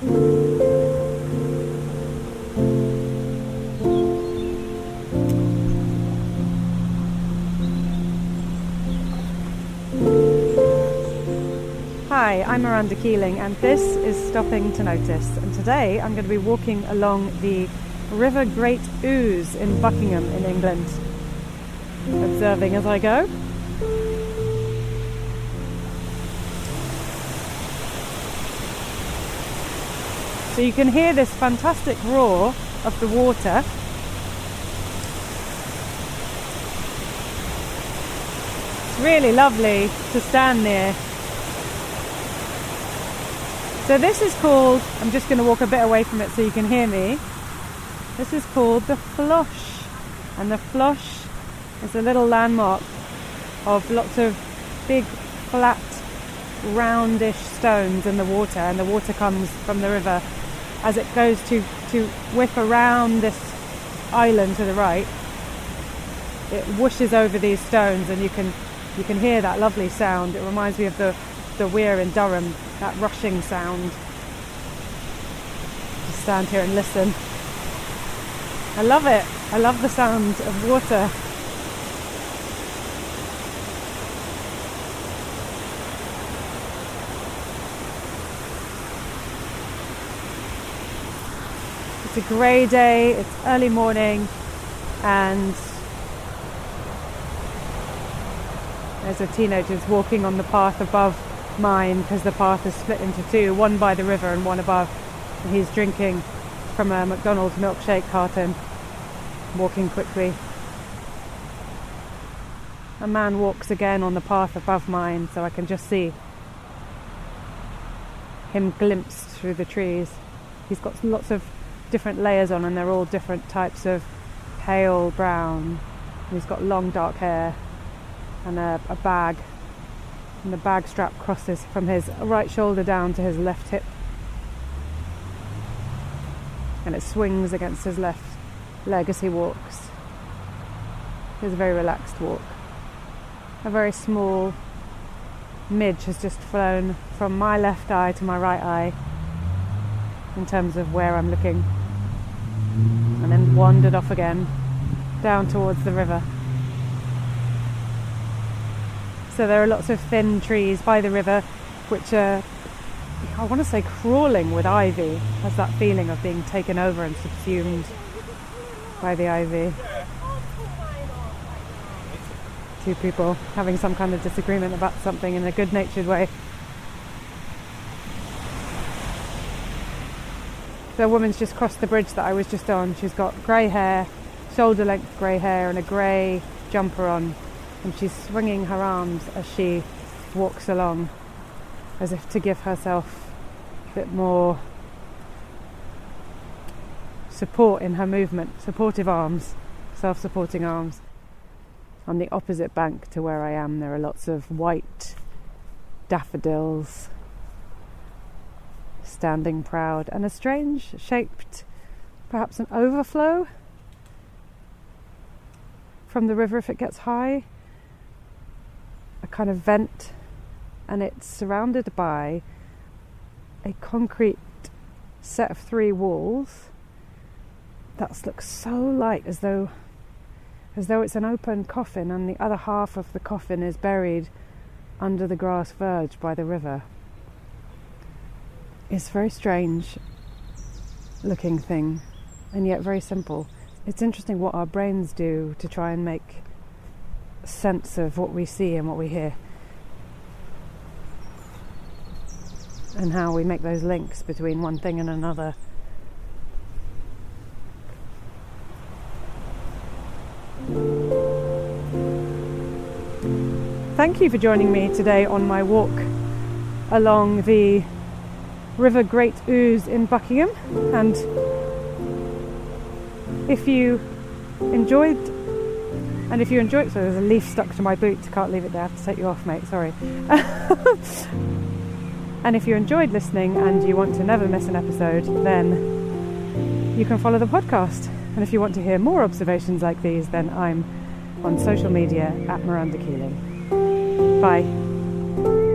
Hi, I'm Miranda Keeling, and this is Stopping to Notice. And today I'm going to be walking along the River Great Ouse in Buckingham, in England, observing as I go. So you can hear this fantastic roar of the water. It's really lovely to stand near. So this is called, I'm just going to walk a bit away from it so you can hear me. This is called the Flosh. And the Flosh is a little landmark of lots of big, flat, roundish stones in the water. And the water comes from the river as it goes to, to whip around this island to the right, it whooshes over these stones and you can you can hear that lovely sound. It reminds me of the, the weir in Durham, that rushing sound. Just stand here and listen. I love it. I love the sound of water. A grey day, it's early morning, and there's a teenager's walking on the path above mine because the path is split into two, one by the river and one above. And he's drinking from a McDonald's milkshake carton, walking quickly. A man walks again on the path above mine, so I can just see him glimpsed through the trees. He's got lots of different layers on, and they're all different types of pale brown. He's got long dark hair and a, a bag, and the bag strap crosses from his right shoulder down to his left hip, and it swings against his left leg as he walks. It's a very relaxed walk. A very small midge has just flown from my left eye to my right eye in terms of where I'm looking and then wandered off again down towards the river. So there are lots of thin trees by the river which are, I want to say, crawling with ivy. Has that feeling of being taken over and subsumed by the ivy. Two people having some kind of disagreement about something in a good natured way. The woman's just crossed the bridge that I was just on. She's got grey hair, shoulder length grey hair, and a grey jumper on. And she's swinging her arms as she walks along, as if to give herself a bit more support in her movement, supportive arms, self supporting arms. On the opposite bank to where I am, there are lots of white daffodils standing proud, and a strange shaped, perhaps an overflow from the river if it gets high, a kind of vent, and it's surrounded by a concrete set of three walls that looks so light as though as though it's an open coffin and the other half of the coffin is buried under the grass verge by the river. It's a very strange looking thing and yet very simple. It's interesting what our brains do to try and make sense of what we see and what we hear. And how we make those links between one thing and another. Thank you for joining me today on my walk along the River Great Ouse in Buckingham. And if you enjoyed, and if you enjoyed, so there's a leaf stuck to my boot, can't leave it there, I have to take you off, mate, sorry. and if you enjoyed listening and you want to never miss an episode, then you can follow the podcast. And if you want to hear more observations like these, then I'm on social media at Miranda Keeling. Bye.